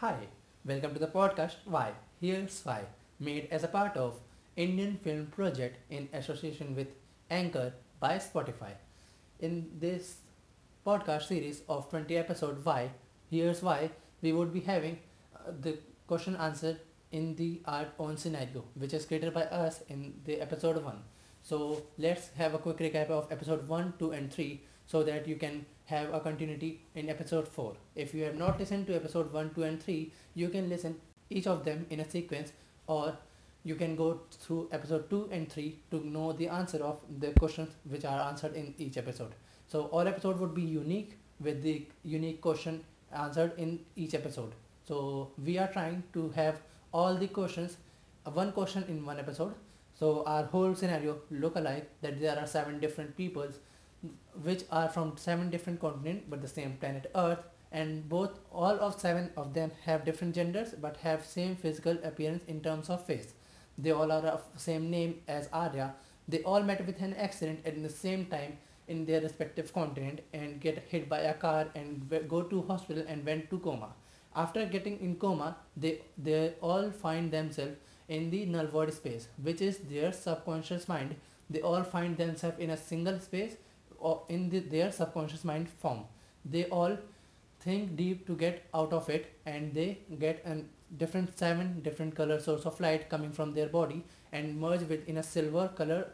Hi, welcome to the podcast Why? Here's Why, made as a part of Indian Film Project in association with Anchor by Spotify. In this podcast series of 20 episode Why? Here's Why, we would be having uh, the question answered in the our own scenario, which is created by us in the episode 1. So let's have a quick recap of episode 1, 2 and 3 so that you can have a continuity in episode 4. If you have not listened to episode 1, 2 and 3, you can listen each of them in a sequence or you can go through episode 2 and 3 to know the answer of the questions which are answered in each episode. So all episode would be unique with the unique question answered in each episode. So we are trying to have all the questions, uh, one question in one episode. So our whole scenario look alike that there are seven different peoples which are from seven different continents but the same planet earth and both all of seven of them have different genders but have same physical appearance in terms of face. They all are of same name as arya. They all met with an accident at the same time in their respective continent and get hit by a car and go to hospital and went to coma. After getting in coma they they all find themselves in the null void space which is their subconscious mind. They all find themselves in a single space in the, their subconscious mind form. They all think deep to get out of it and they get a different seven different color source of light coming from their body and merge with in a silver color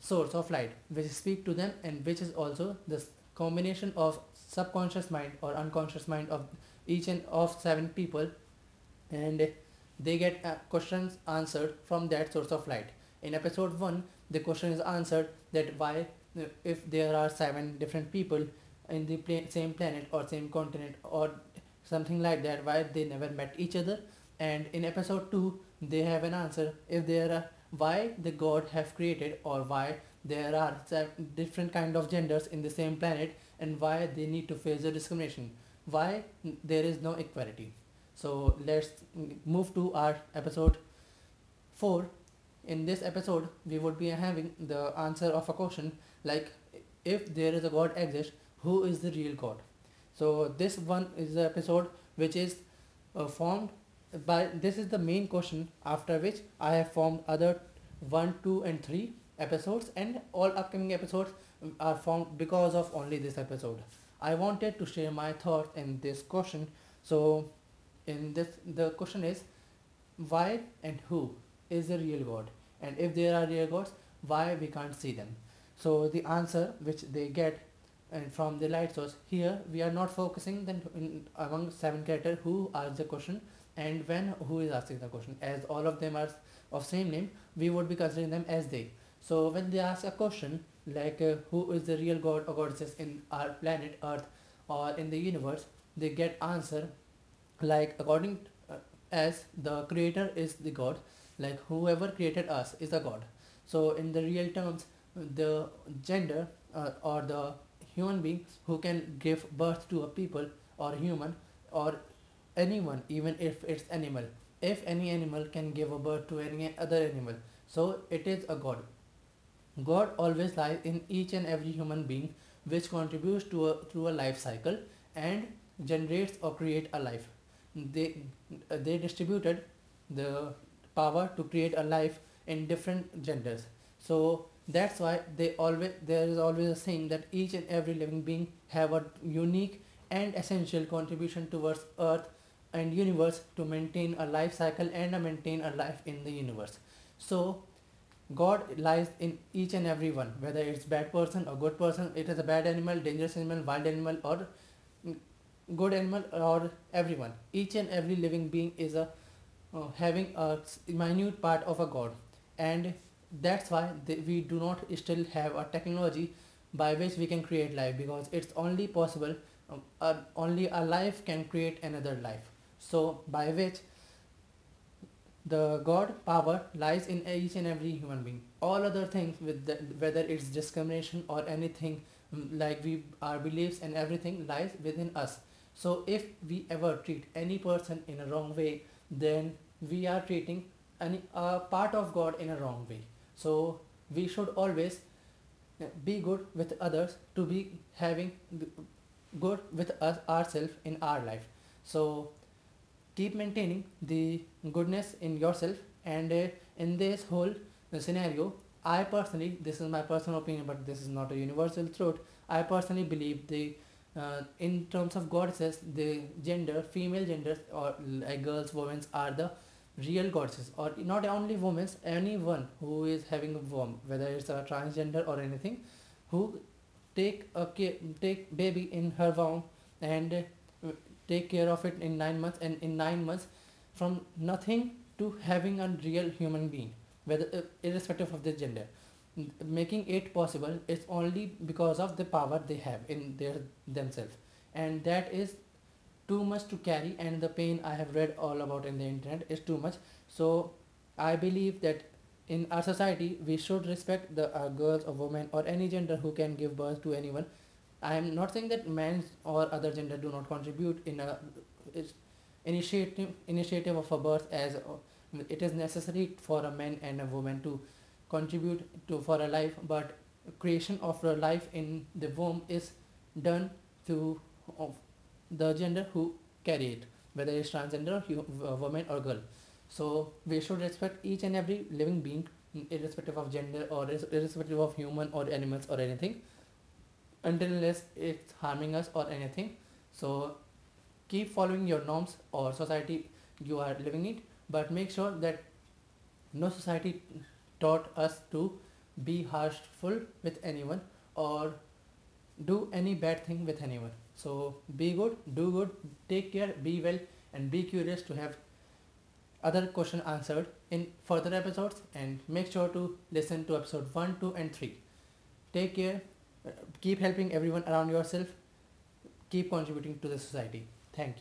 source of light which speak to them and which is also this combination of subconscious mind or unconscious mind of each and of seven people and they get uh, questions answered from that source of light. In episode 1 the question is answered that why if there are seven different people in the same planet or same continent or something like that why they never met each other? And in episode 2 they have an answer. If there are why the god have created or why there are different kind of genders in the same planet and why they need to face the discrimination? Why there is no equality? So let's move to our episode 4 in this episode we would be having the answer of a question like if there is a god exists who is the real god? So this one is the episode which is uh, formed by this is the main question after which i have formed other 1 2 and 3 episodes and all upcoming episodes are formed because of only this episode. I wanted to share my thoughts in this question. So in this the question is why and who is the real god? And if there are real gods why we can't see them so the answer which they get and from the light source here we are not focusing then in, among seven characters who asked the question and when who is asking the question. As all of them are of same name we would be considering them as they. So when they ask a question like uh, who is the real god or goddesses in our planet earth or in the universe they get answer like according uh, as the creator is the god like whoever created us is a god. So in the real terms the gender uh, or the human being who can give birth to a people or human or anyone even if it's animal. If any animal can give a birth to any other animal. So it is a god. God always lies in each and every human being which contributes to a through a life cycle and generates or create a life. They they distributed the power to create a life in different genders. So that's why they always there is always a saying that each and every living being have a unique and essential contribution towards earth and universe to maintain a life cycle and maintain a life in the universe. So god lies in each and every one whether it's bad person or good person it is a bad animal dangerous animal wild animal or good animal or everyone. Each and every living being is a uh, having a minute part of a god. And that's why we do not still have a technology by which we can create life because it's only possible um, uh, only a life can create another life. So by which the god power lies in each and every human being. All other things with the, whether it's discrimination or anything mm, like we our beliefs and everything lies within us. So if we ever treat any person in a wrong way then we are treating any a part of god in a wrong way so we should always uh, be good with others to be having good with us ourselves in our life. So keep maintaining the goodness in yourself and uh, in this whole uh, scenario i personally this is my personal opinion but this is not a universal truth. I personally believe the uh, in terms of goddesses the gender female genders or like girls women are the real goddesses or not only women anyone who is having a womb whether it's a transgender or anything who take a take baby in her womb and uh, take care of it in 9 months and in 9 months from nothing to having a real human being whether uh, irrespective of the gender. Making it possible is only because of the power they have in their themselves. And that is too much to carry and the pain i have read all about in the internet is too much. So i believe that in our society we should respect the uh, girls or women or any gender who can give birth to anyone. I am not saying that men or other gender do not contribute in a initiative initiative of a birth as uh, it is necessary for a man and a woman to contribute to for a life but creation of a life in the womb is done through of the gender who carry it whether it's transgender uh, woman or girl. So we should respect each and every living being irrespective of gender or irres- irrespective of human or animals or anything until unless it's harming us or anything. So keep following your norms or society you are living in but make sure that no society taught us to be harshful with anyone or do any bad thing with anyone so be good do good take care be well and be curious to have other question answered in further episodes. And make sure to listen to episode 1 2 and 3 take care. Uh, keep helping everyone around yourself. Keep contributing to the society. Thank you